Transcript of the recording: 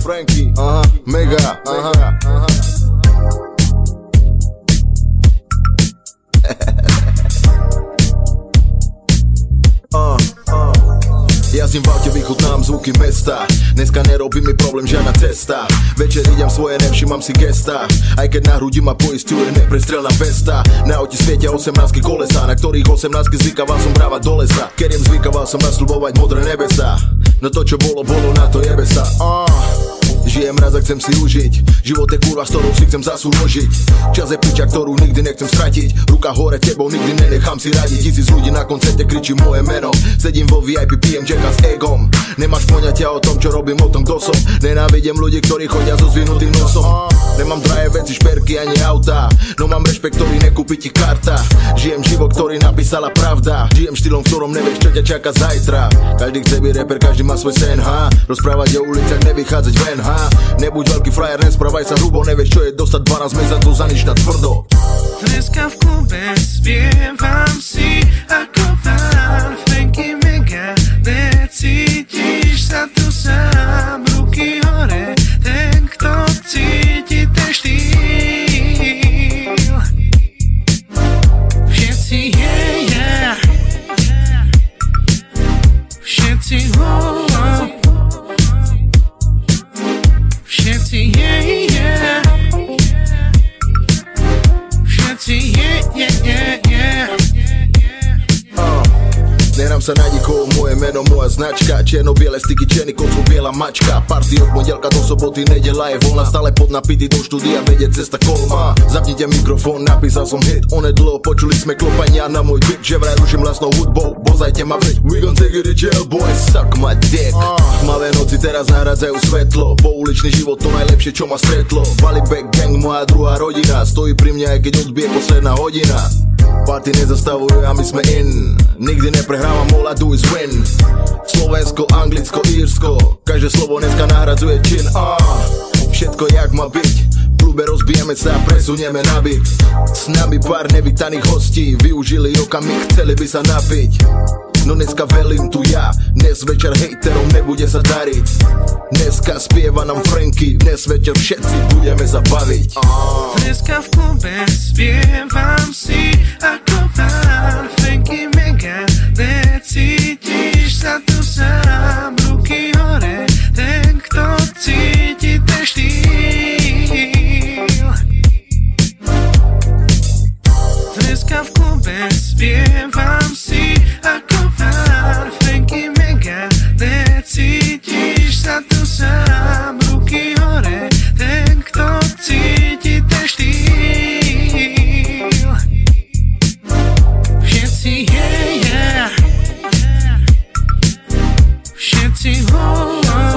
Franky, aha, mega, aha, aha. Uh, uh. Jazdím v aute, vychutnám zvuky mesta. Dneska nerobí mi problém žiadna cesta. Večer idem svoje, nevšimám si gesta. Aj keď na hrudi ma poistuje neprestrelná vesta Na aute svietia 18 kolesa Na ktorých 18 zvykával som brávať do lesa. Keriem zvykával som nasľubovať modré nebesa. No to čo bolo, bolo na to jebe sa uh. Žijem raz a chcem si užiť. Život je kurva, s ktorou si chcem zasúložiť. Čas je piča, ktorú nikdy nechcem stratiť. Ruka hore tebou, nikdy nenechám si radiť. Tisíc ľudí na koncerte kričí moje meno. Sedím vo VIP, pijem čeka s egom. Nemáš poňatia o tom, čo robím, o tom, kto som. Nenávidím ľudí, ktorí chodia so zvinutým nosom. Nemám drahé veci, šperky ani auta. No mám rešpekt, ktorý nekúpi ti karta. Žijem život, ktorý napísala pravda. Žijem štýlom, v ktorom nevieš, čo ťa čaká zajtra. Každý chce byť reper, každý má svoj sen, ha? Rozprávať o uliciach, nevychádzať ven, ha Nebuď veľký frajer, nesprávaj sa hrubo Nevieš čo je dostať 12 mesiacov za nič na tvrdo. Dneska v klube spievam sa na nikoho, moje meno, moja značka. Čierno-biele styky, černý kocu, biela mačka. Party od pondelka do soboty, nedela je voľná. Stále pod napity do štúdia, vedie cesta kolma. Zapnite mikrofón, napísal som hit. Onedlo, počuli sme klopania na môj beat Že vraj ruším vlastnou hudbou, bozajte ma veď We gon take it to jail, boy, suck my dick. Tmavé noci teraz nahradzajú svetlo. Pouličný život, to najlepšie, čo ma stretlo. Balibek gang, moja druhá rodina. Stojí pri mne, aj keď odbije posledná hodina Party nezastavujú a my sme in. Nikdy neprehrávam, all I do is win. Slovensko, Anglicko, Írsko. Každé slovo dneska nahradzuje čin. Ah, Všetko jak má byť. Klube rozbijeme sa a presunieme na byt S nami pár nevítaných hostí. Využili okamih, chceli by sa napiť. No dneska velím tu ja. Dnes večer hejterom nebude sa dariť. Dneska spieva nám Franky. Dnes večer všetci budeme sa baviť Dneska v klube spievam si ako pán Franky Mega Všetci oh, oh.